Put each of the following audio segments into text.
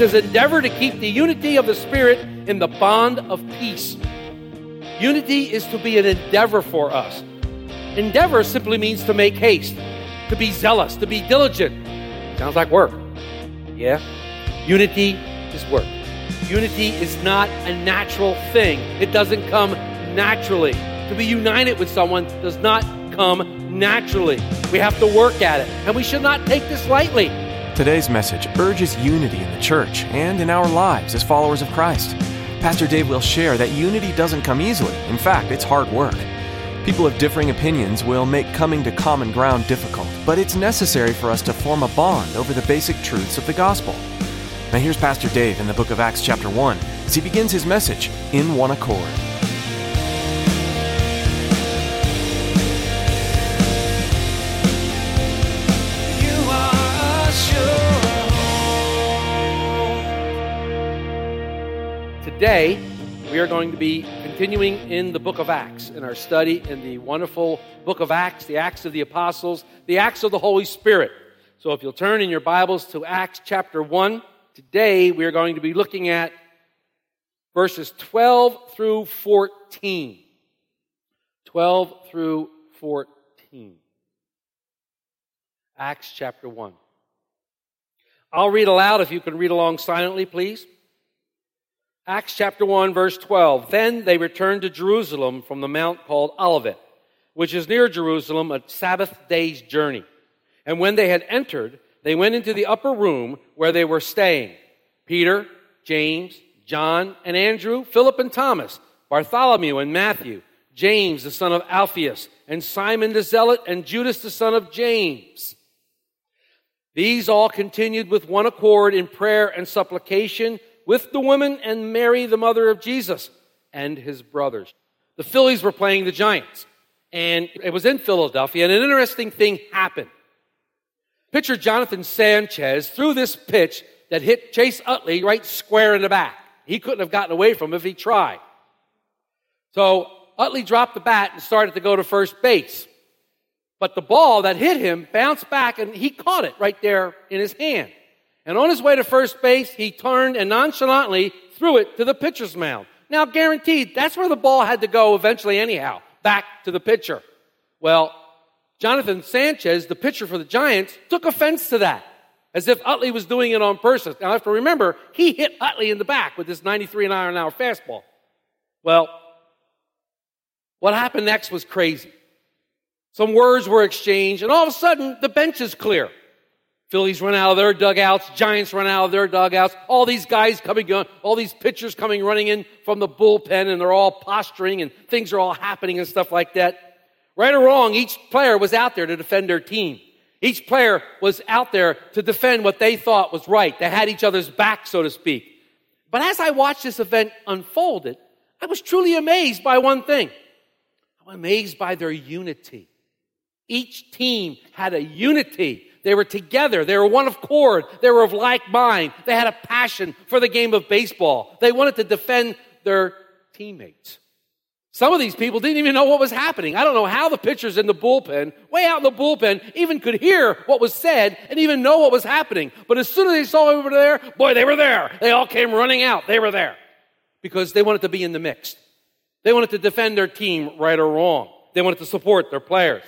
Says, endeavor to keep the unity of the Spirit in the bond of peace. Unity is to be an endeavor for us. Endeavor simply means to make haste, to be zealous, to be diligent. Sounds like work. Yeah? Unity is work. Unity is not a natural thing, it doesn't come naturally. To be united with someone does not come naturally. We have to work at it, and we should not take this lightly. Today's message urges unity in the church and in our lives as followers of Christ. Pastor Dave will share that unity doesn't come easily. In fact, it's hard work. People of differing opinions will make coming to common ground difficult, but it's necessary for us to form a bond over the basic truths of the gospel. Now, here's Pastor Dave in the book of Acts, chapter 1, as he begins his message in one accord. Today, we are going to be continuing in the book of Acts in our study in the wonderful book of Acts, the Acts of the Apostles, the Acts of the Holy Spirit. So if you'll turn in your Bibles to Acts chapter 1, today we are going to be looking at verses 12 through 14. 12 through 14. Acts chapter 1. I'll read aloud if you can read along silently, please. Acts chapter 1, verse 12. Then they returned to Jerusalem from the mount called Olivet, which is near Jerusalem, a Sabbath day's journey. And when they had entered, they went into the upper room where they were staying Peter, James, John, and Andrew, Philip and Thomas, Bartholomew and Matthew, James the son of Alphaeus, and Simon the Zealot, and Judas the son of James. These all continued with one accord in prayer and supplication with the women and Mary, the mother of Jesus, and his brothers. The Phillies were playing the Giants, and it was in Philadelphia, and an interesting thing happened. Pitcher Jonathan Sanchez threw this pitch that hit Chase Utley right square in the back. He couldn't have gotten away from it if he tried. So Utley dropped the bat and started to go to first base. But the ball that hit him bounced back and he caught it right there in his hand. And on his way to first base, he turned and nonchalantly threw it to the pitcher's mound. Now, guaranteed, that's where the ball had to go eventually, anyhow, back to the pitcher. Well, Jonathan Sanchez, the pitcher for the Giants, took offense to that, as if Utley was doing it on purpose. Now, I have to remember, he hit Utley in the back with this 93 mile an hour fastball. Well, what happened next was crazy. Some words were exchanged, and all of a sudden, the bench is clear. Phillies run out of their dugouts, Giants run out of their dugouts, all these guys coming all these pitchers coming running in from the bullpen, and they're all posturing, and things are all happening and stuff like that. Right or wrong, each player was out there to defend their team. Each player was out there to defend what they thought was right. They had each other's back, so to speak. But as I watched this event unfolded, I was truly amazed by one thing. I'm amazed by their unity. Each team had a unity. They were together. They were one of accord. They were of like mind. They had a passion for the game of baseball. They wanted to defend their teammates. Some of these people didn't even know what was happening. I don't know how the pitchers in the bullpen, way out in the bullpen, even could hear what was said and even know what was happening. But as soon as they saw over there, boy, they were there. They all came running out. They were there because they wanted to be in the mix. They wanted to defend their team right or wrong. They wanted to support their players.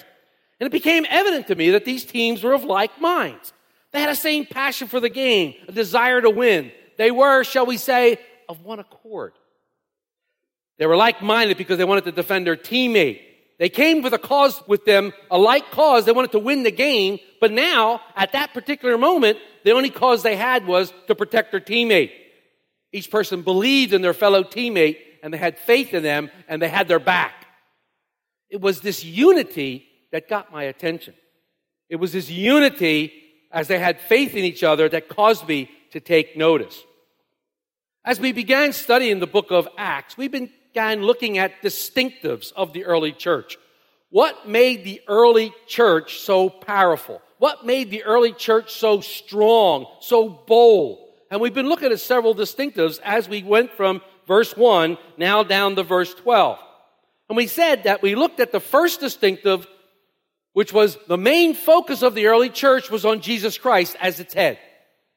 And it became evident to me that these teams were of like minds. They had a same passion for the game, a desire to win. They were, shall we say, of one accord. They were like minded because they wanted to defend their teammate. They came with a cause with them, a like cause. They wanted to win the game. But now, at that particular moment, the only cause they had was to protect their teammate. Each person believed in their fellow teammate and they had faith in them and they had their back. It was this unity that got my attention. It was this unity as they had faith in each other that caused me to take notice. As we began studying the book of Acts, we began looking at distinctives of the early church. What made the early church so powerful? What made the early church so strong, so bold? And we've been looking at several distinctives as we went from verse 1 now down to verse 12. And we said that we looked at the first distinctive, which was the main focus of the early church was on Jesus Christ as its head.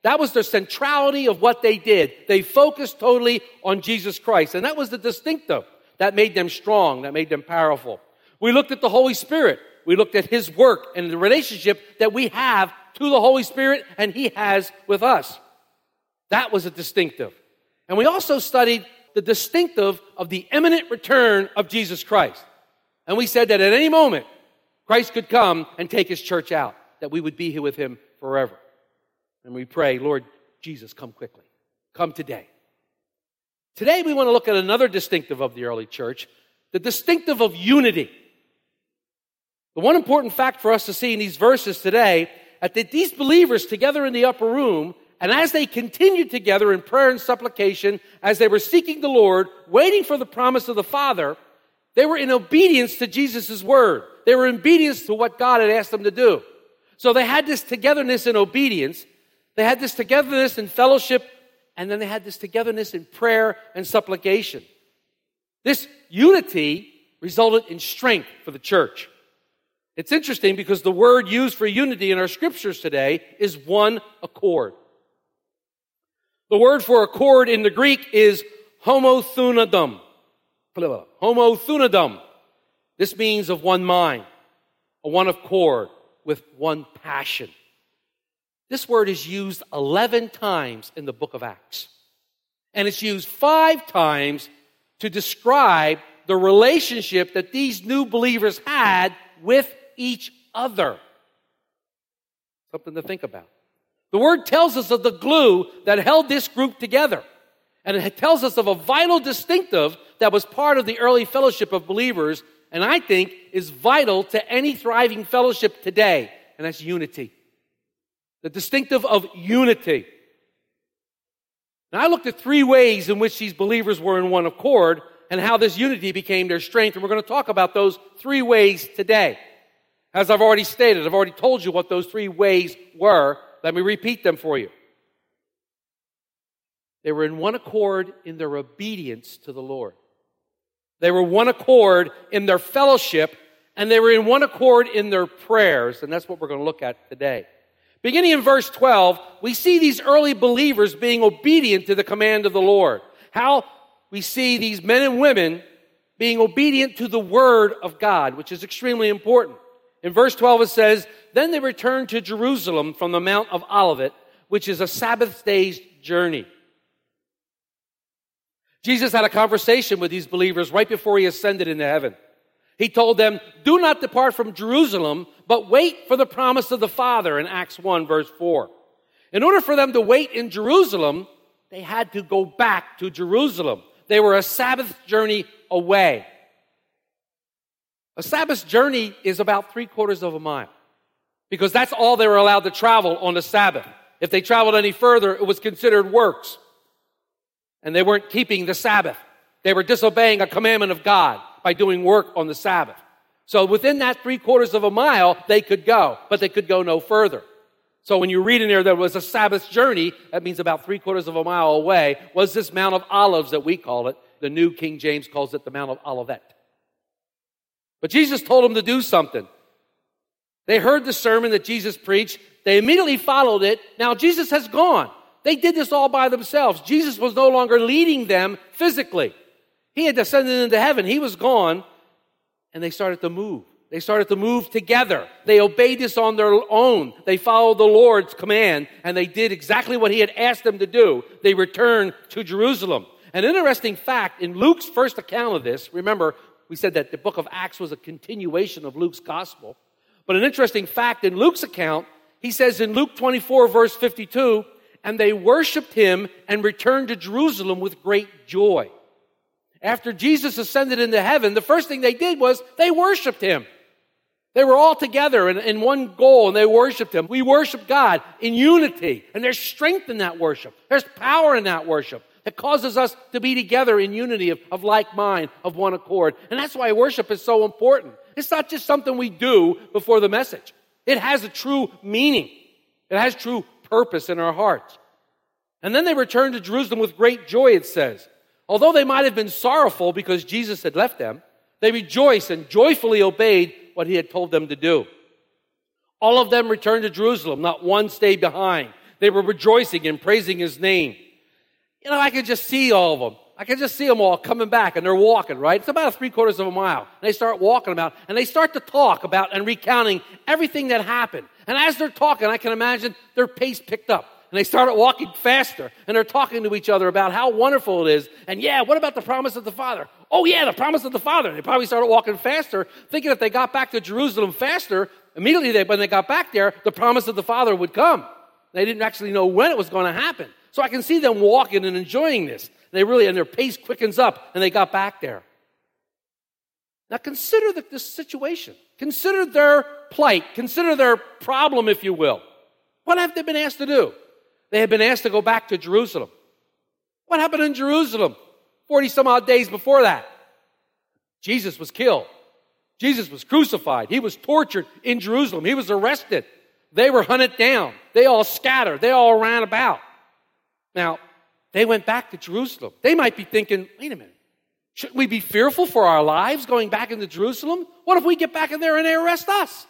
That was the centrality of what they did. They focused totally on Jesus Christ. And that was the distinctive that made them strong, that made them powerful. We looked at the Holy Spirit. We looked at His work and the relationship that we have to the Holy Spirit and He has with us. That was a distinctive. And we also studied the distinctive of the imminent return of Jesus Christ. And we said that at any moment, Christ could come and take his church out, that we would be here with him forever. And we pray, Lord Jesus, come quickly. Come today. Today, we want to look at another distinctive of the early church, the distinctive of unity. The one important fact for us to see in these verses today, that these believers together in the upper room and as they continued together in prayer and supplication, as they were seeking the Lord, waiting for the promise of the Father, they were in obedience to Jesus' word. They were in obedience to what God had asked them to do. So they had this togetherness in obedience. They had this togetherness in fellowship, and then they had this togetherness in prayer and supplication. This unity resulted in strength for the church. It's interesting because the word used for unity in our scriptures today is one accord. The word for accord in the Greek is homothumadon. Homothumadon. This means of one mind, a one accord, with one passion. This word is used 11 times in the book of Acts. And it's used five times to describe the relationship that these new believers had with each other. Something to think about. The word tells us of the glue that held this group together. And it tells us of a vital distinctive that was part of the early fellowship of believers, and I think is vital to any thriving fellowship today, and that's unity. The distinctive of unity. Now, I looked at three ways in which these believers were in one accord and how this unity became their strength, and we're going to talk about those three ways today. As I've already stated, I've already told you what those three ways were, let me repeat them for you. They were in one accord in their obedience to the Lord. They were one accord in their fellowship, and they were in one accord in their prayers, and that's what we're going to look at today. Beginning in verse 12, we see these early believers being obedient to the command of the Lord. How we see these men and women being obedient to the word of God, which is extremely important. In verse 12, it says, Then they returned to Jerusalem from the Mount of Olivet, which is a Sabbath day's journey. Jesus had a conversation with these believers right before he ascended into heaven. He told them, Do not depart from Jerusalem, but wait for the promise of the Father in Acts 1, verse 4. In order for them to wait in Jerusalem, they had to go back to Jerusalem. They were a Sabbath journey away. A Sabbath journey is about three quarters of a mile because that's all they were allowed to travel on the Sabbath. If they traveled any further, it was considered works. And they weren't keeping the Sabbath. They were disobeying a commandment of God by doing work on the Sabbath. So within that three quarters of a mile, they could go, but they could go no further. So when you read in there there was a Sabbath journey, that means about three quarters of a mile away, was this Mount of Olives that we call it. The New King James calls it the Mount of Olivet. But Jesus told them to do something. They heard the sermon that Jesus preached. They immediately followed it. Now Jesus has gone. They did this all by themselves. Jesus was no longer leading them physically. He had descended into heaven. He was gone. And they started to move. They started to move together. They obeyed this on their own. They followed the Lord's command and they did exactly what he had asked them to do. They returned to Jerusalem. An interesting fact in Luke's first account of this, remember, we said that the book of Acts was a continuation of Luke's gospel. But an interesting fact in Luke's account, he says in Luke 24, verse 52, and they worshiped him and returned to Jerusalem with great joy. After Jesus ascended into heaven, the first thing they did was they worshiped him. They were all together in, in one goal and they worshiped Him. We worship God in unity, and there's strength in that worship. There's power in that worship that causes us to be together in unity of, of like mind, of one accord. And that's why worship is so important. It's not just something we do before the message, it has a true meaning, it has true purpose in our hearts. And then they returned to Jerusalem with great joy, it says. Although they might have been sorrowful because Jesus had left them, they rejoiced and joyfully obeyed what he had told them to do. All of them returned to Jerusalem, not one stayed behind. They were rejoicing and praising his name. You know, I could just see all of them. I can just see them all coming back and they're walking, right? It's about three quarters of a mile. And they start walking about and they start to talk about and recounting everything that happened. And as they're talking, I can imagine their pace picked up. And they started walking faster and they're talking to each other about how wonderful it is. And yeah, what about the promise of the Father? Oh, yeah, the promise of the Father. They probably started walking faster, thinking if they got back to Jerusalem faster, immediately they, when they got back there, the promise of the Father would come. They didn't actually know when it was going to happen. So I can see them walking and enjoying this. They really, and their pace quickens up, and they got back there. Now consider the, this situation. Consider their plight. Consider their problem, if you will. What have they been asked to do? They have been asked to go back to Jerusalem. What happened in Jerusalem 40 some odd days before that? Jesus was killed. Jesus was crucified. He was tortured in Jerusalem. He was arrested. They were hunted down. They all scattered. They all ran about. Now, they went back to Jerusalem. They might be thinking, wait a minute, shouldn't we be fearful for our lives going back into Jerusalem? What if we get back in there and they arrest us?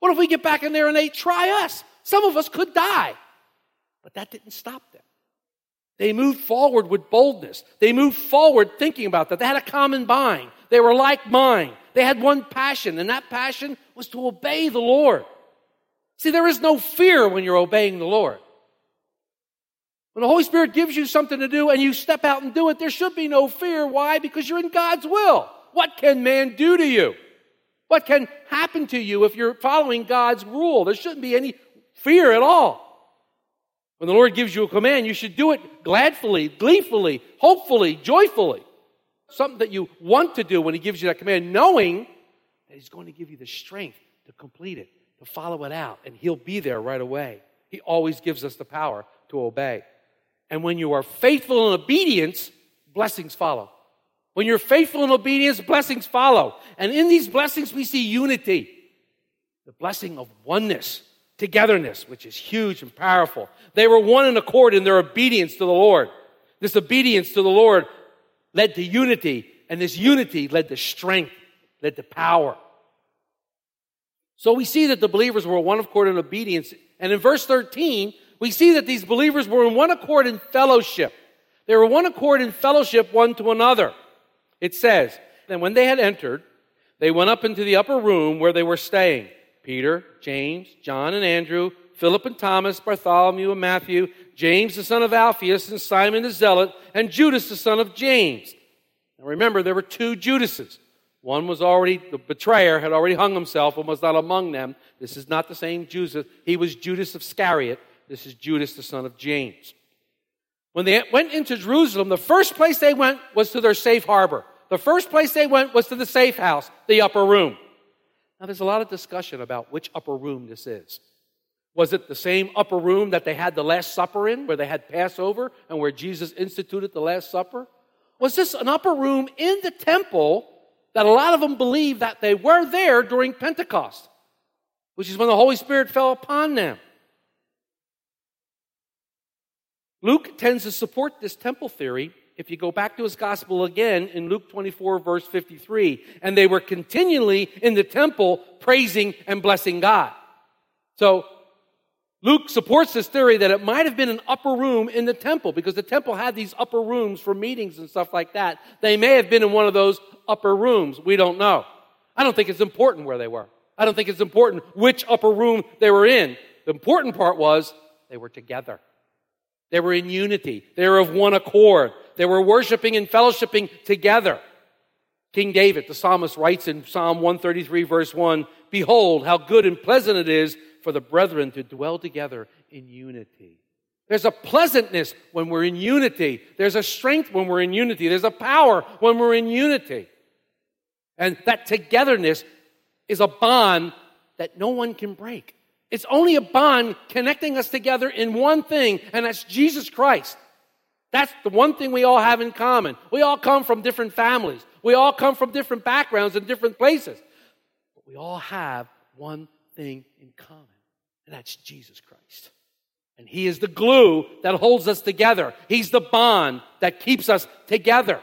What if we get back in there and they try us? Some of us could die. But that didn't stop them. They moved forward with boldness. They moved forward thinking about that. They had a common mind. They were like mind. They had one passion, and that passion was to obey the Lord. See, there is no fear when you're obeying the Lord. When the Holy Spirit gives you something to do and you step out and do it, there should be no fear. Why? Because you're in God's will. What can man do to you? What can happen to you if you're following God's rule? There shouldn't be any fear at all. When the Lord gives you a command, you should do it gladfully, gleefully, hopefully, joyfully. Something that you want to do when He gives you that command, knowing that He's going to give you the strength to complete it, to follow it out, and He'll be there right away. He always gives us the power to obey. And when you are faithful in obedience, blessings follow. When you're faithful in obedience, blessings follow. And in these blessings, we see unity the blessing of oneness, togetherness, which is huge and powerful. They were one in accord in their obedience to the Lord. This obedience to the Lord led to unity, and this unity led to strength, led to power. So we see that the believers were one of accord in obedience. And in verse 13, we see that these believers were in one accord in fellowship. They were one accord in fellowship one to another. It says, and when they had entered, they went up into the upper room where they were staying. Peter, James, John and Andrew, Philip and Thomas, Bartholomew and Matthew, James the son of Alphaeus and Simon the Zealot, and Judas the son of James. Now remember, there were two Judases. One was already, the betrayer had already hung himself and was not among them. This is not the same Judas. He was Judas of Iscariot. This is Judas, the son of James. When they went into Jerusalem, the first place they went was to their safe harbor. The first place they went was to the safe house, the upper room. Now, there's a lot of discussion about which upper room this is. Was it the same upper room that they had the Last Supper in, where they had Passover and where Jesus instituted the Last Supper? Was this an upper room in the temple that a lot of them believe that they were there during Pentecost, which is when the Holy Spirit fell upon them? Luke tends to support this temple theory if you go back to his gospel again in Luke 24, verse 53. And they were continually in the temple praising and blessing God. So Luke supports this theory that it might have been an upper room in the temple because the temple had these upper rooms for meetings and stuff like that. They may have been in one of those upper rooms. We don't know. I don't think it's important where they were. I don't think it's important which upper room they were in. The important part was they were together. They were in unity. They were of one accord. They were worshiping and fellowshipping together. King David, the psalmist, writes in Psalm 133, verse 1 Behold, how good and pleasant it is for the brethren to dwell together in unity. There's a pleasantness when we're in unity. There's a strength when we're in unity. There's a power when we're in unity. And that togetherness is a bond that no one can break. It's only a bond connecting us together in one thing, and that's Jesus Christ. That's the one thing we all have in common. We all come from different families. We all come from different backgrounds and different places. But we all have one thing in common, and that's Jesus Christ. And He is the glue that holds us together. He's the bond that keeps us together.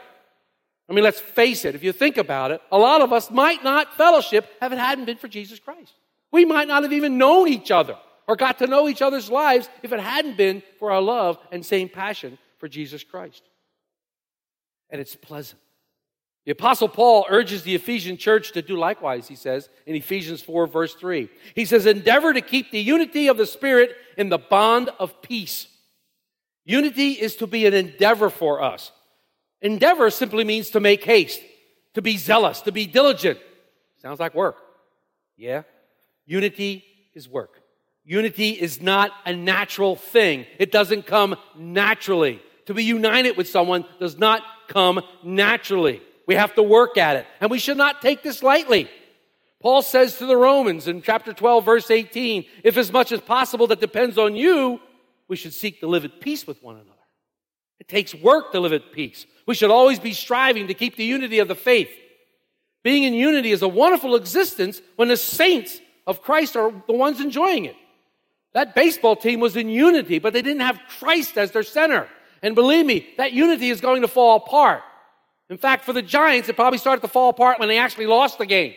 I mean, let's face it, if you think about it, a lot of us might not fellowship if it hadn't been for Jesus Christ. We might not have even known each other or got to know each other's lives if it hadn't been for our love and same passion for Jesus Christ. And it's pleasant. The Apostle Paul urges the Ephesian church to do likewise, he says in Ephesians 4, verse 3. He says, Endeavor to keep the unity of the Spirit in the bond of peace. Unity is to be an endeavor for us. Endeavor simply means to make haste, to be zealous, to be diligent. Sounds like work. Yeah? Unity is work. Unity is not a natural thing. It doesn't come naturally. To be united with someone does not come naturally. We have to work at it. And we should not take this lightly. Paul says to the Romans in chapter 12, verse 18, if as much as possible that depends on you, we should seek to live at peace with one another. It takes work to live at peace. We should always be striving to keep the unity of the faith. Being in unity is a wonderful existence when the saints of Christ are the ones enjoying it. That baseball team was in unity, but they didn't have Christ as their center. And believe me, that unity is going to fall apart. In fact, for the Giants, it probably started to fall apart when they actually lost the game.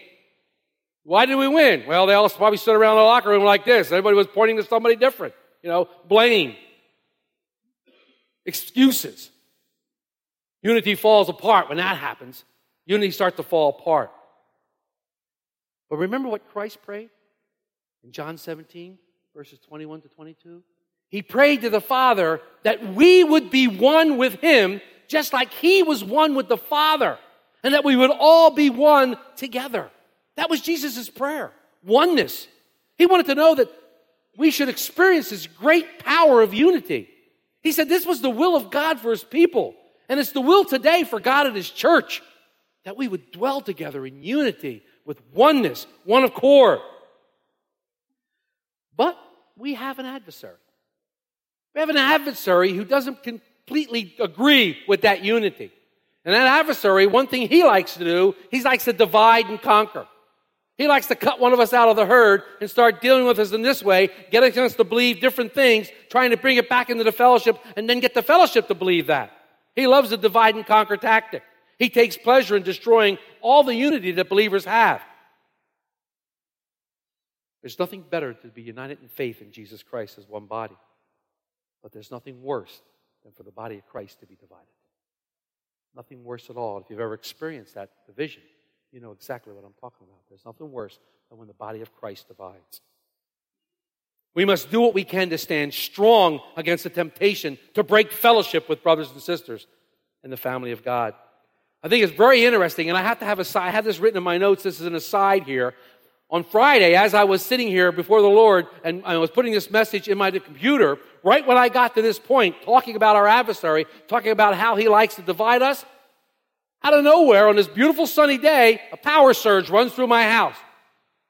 Why did we win? Well, they all probably stood around the locker room like this. Everybody was pointing to somebody different. You know, blame, excuses. Unity falls apart when that happens. Unity starts to fall apart. But remember what Christ prayed in John 17, verses 21 to 22? He prayed to the Father that we would be one with Him just like he was one with the Father, and that we would all be one together. That was Jesus' prayer oneness. He wanted to know that we should experience this great power of unity. He said this was the will of God for his people, and it's the will today for God and his church that we would dwell together in unity with oneness, one accord. But we have an adversary. We have an adversary who doesn't completely agree with that unity. And that adversary, one thing he likes to do, he likes to divide and conquer. He likes to cut one of us out of the herd and start dealing with us in this way, getting us to believe different things, trying to bring it back into the fellowship, and then get the fellowship to believe that. He loves the divide and conquer tactic. He takes pleasure in destroying all the unity that believers have. There's nothing better to be united in faith in Jesus Christ as one body. But there's nothing worse than for the body of Christ to be divided. Nothing worse at all. If you've ever experienced that division, you know exactly what I'm talking about. There's nothing worse than when the body of Christ divides. We must do what we can to stand strong against the temptation to break fellowship with brothers and sisters in the family of God. I think it's very interesting, and I have to have a side. I have this written in my notes. This is an aside here. On Friday, as I was sitting here before the Lord and I was putting this message in my computer, right when I got to this point, talking about our adversary, talking about how he likes to divide us, out of nowhere on this beautiful sunny day, a power surge runs through my house.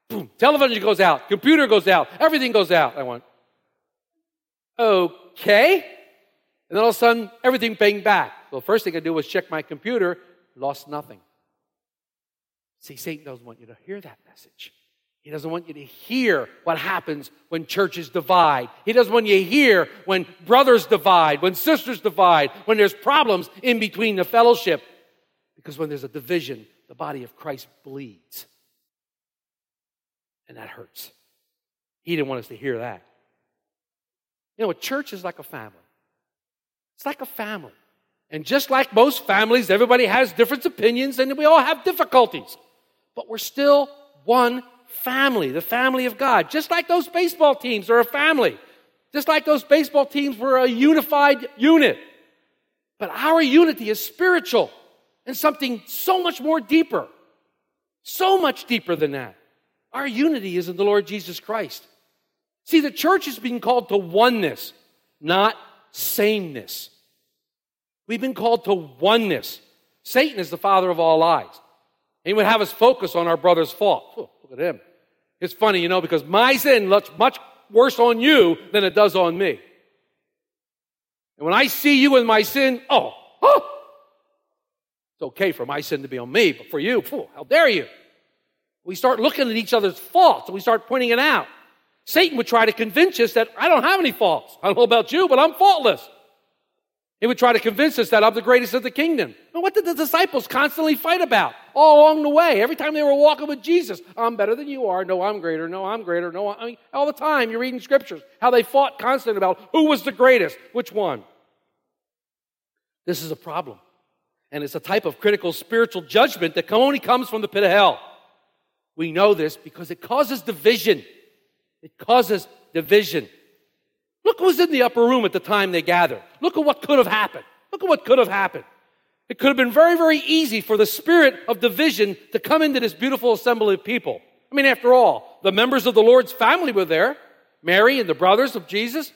Boom, television goes out, computer goes out, everything goes out. I went, okay. And then all of a sudden, everything banged back. Well, first thing I do was check my computer, lost nothing. See, Satan doesn't want you to hear that message. He doesn't want you to hear what happens when churches divide. He doesn't want you to hear when brothers divide, when sisters divide, when there's problems in between the fellowship. Because when there's a division, the body of Christ bleeds. And that hurts. He didn't want us to hear that. You know, a church is like a family. It's like a family. And just like most families, everybody has different opinions and we all have difficulties. But we're still one family, the family of God. Just like those baseball teams are a family. Just like those baseball teams were a unified unit. But our unity is spiritual and something so much more deeper. So much deeper than that. Our unity is in the Lord Jesus Christ. See, the church is being called to oneness, not sameness. We've been called to oneness. Satan is the father of all lies. He would have us focus on our brother's fault. Look at him. It's funny, you know, because my sin looks much worse on you than it does on me. And when I see you in my sin, oh, oh, it's okay for my sin to be on me, but for you, phew, how dare you? We start looking at each other's faults and we start pointing it out. Satan would try to convince us that I don't have any faults. I don't know about you, but I'm faultless. He would try to convince us that I'm the greatest of the kingdom. But what did the disciples constantly fight about all along the way? Every time they were walking with Jesus, I'm better than you are. No, I'm greater. No, I'm greater. No, I mean, all the time you're reading scriptures, how they fought constantly about who was the greatest, which one. This is a problem. And it's a type of critical spiritual judgment that only comes from the pit of hell. We know this because it causes division. It causes division. Look who was in the upper room at the time they gathered. Look at what could have happened. Look at what could have happened. It could have been very, very easy for the spirit of division to come into this beautiful assembly of people. I mean, after all, the members of the Lord's family were there. Mary and the brothers of Jesus,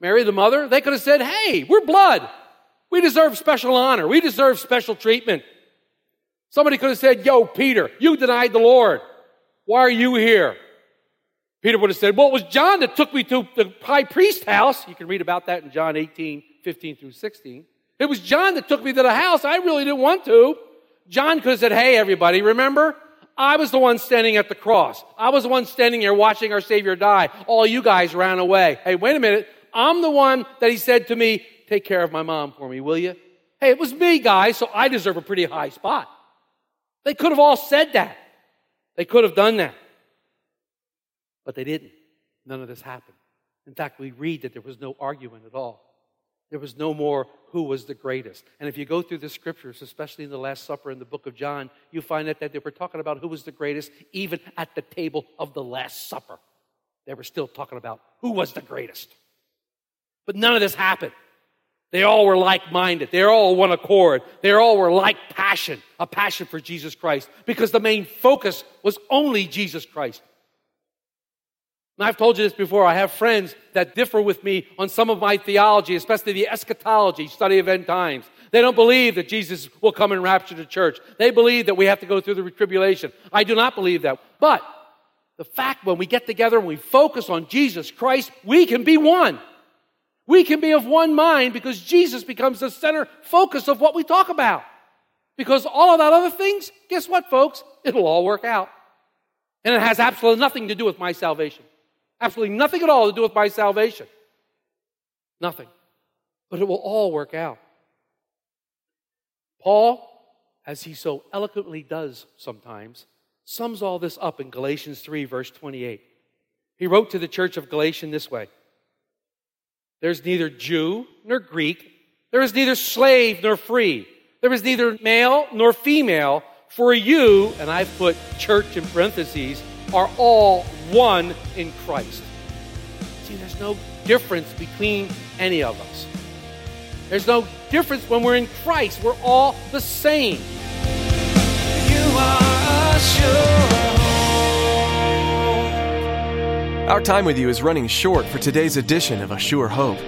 Mary the mother, they could have said, Hey, we're blood. We deserve special honor. We deserve special treatment. Somebody could have said, Yo, Peter, you denied the Lord. Why are you here? Peter would have said, Well, it was John that took me to the high priest's house. You can read about that in John 18, 15 through 16. It was John that took me to the house. I really didn't want to. John could have said, Hey, everybody, remember? I was the one standing at the cross. I was the one standing here watching our Savior die. All you guys ran away. Hey, wait a minute. I'm the one that he said to me, Take care of my mom for me, will you? Hey, it was me, guys, so I deserve a pretty high spot. They could have all said that. They could have done that. But they didn't. None of this happened. In fact, we read that there was no argument at all. There was no more who was the greatest. And if you go through the scriptures, especially in the Last Supper in the book of John, you find out that they were talking about who was the greatest even at the table of the Last Supper. They were still talking about who was the greatest. But none of this happened. They all were like minded. They all one accord. They all were like passion, a passion for Jesus Christ, because the main focus was only Jesus Christ. I've told you this before. I have friends that differ with me on some of my theology, especially the eschatology, study of end times. They don't believe that Jesus will come and rapture the church. They believe that we have to go through the tribulation. I do not believe that. But the fact when we get together and we focus on Jesus Christ, we can be one. We can be of one mind because Jesus becomes the center focus of what we talk about. Because all of that other things, guess what, folks? It'll all work out. And it has absolutely nothing to do with my salvation. Absolutely nothing at all to do with my salvation. Nothing. But it will all work out. Paul, as he so eloquently does sometimes, sums all this up in Galatians 3, verse 28. He wrote to the church of Galatian this way There's neither Jew nor Greek, there is neither slave nor free, there is neither male nor female, for you, and I've put church in parentheses, are all one in Christ. See, there's no difference between any of us. There's no difference when we're in Christ. We're all the same. You are sure. Our time with you is running short for today's edition of A Sure Hope.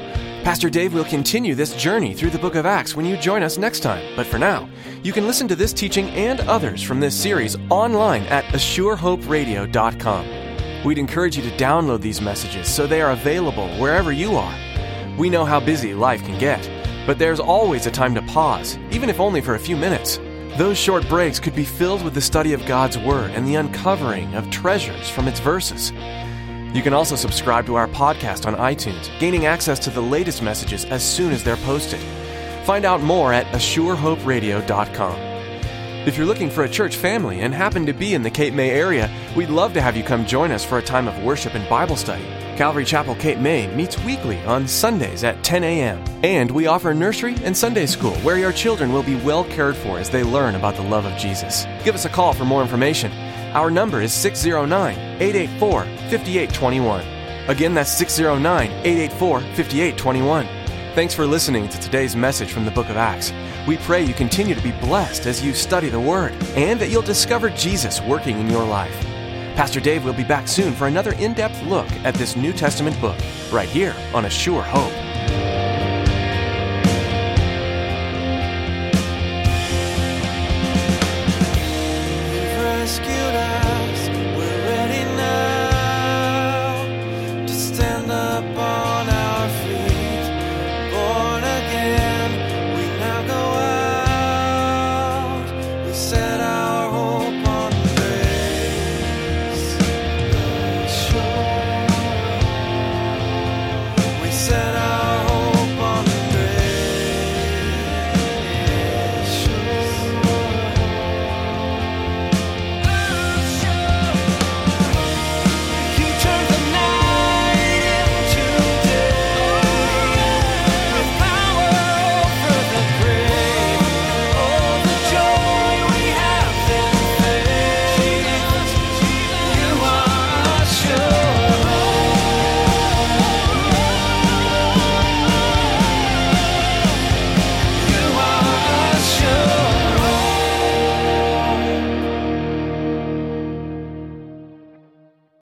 Pastor Dave will continue this journey through the book of Acts when you join us next time. But for now, you can listen to this teaching and others from this series online at ASureHoperadio.com. We'd encourage you to download these messages so they are available wherever you are. We know how busy life can get, but there's always a time to pause, even if only for a few minutes. Those short breaks could be filled with the study of God's Word and the uncovering of treasures from its verses. You can also subscribe to our podcast on iTunes, gaining access to the latest messages as soon as they're posted. Find out more at ASureHoperadio.com. If you're looking for a church family and happen to be in the Cape May area, we'd love to have you come join us for a time of worship and Bible study. Calvary Chapel Cape May meets weekly on Sundays at 10 a.m. And we offer nursery and Sunday school where your children will be well cared for as they learn about the love of Jesus. Give us a call for more information. Our number is 609 884 5821. Again, that's 609 884 5821. Thanks for listening to today's message from the book of Acts. We pray you continue to be blessed as you study the Word and that you'll discover Jesus working in your life. Pastor Dave will be back soon for another in depth look at this New Testament book, right here on A Sure Hope.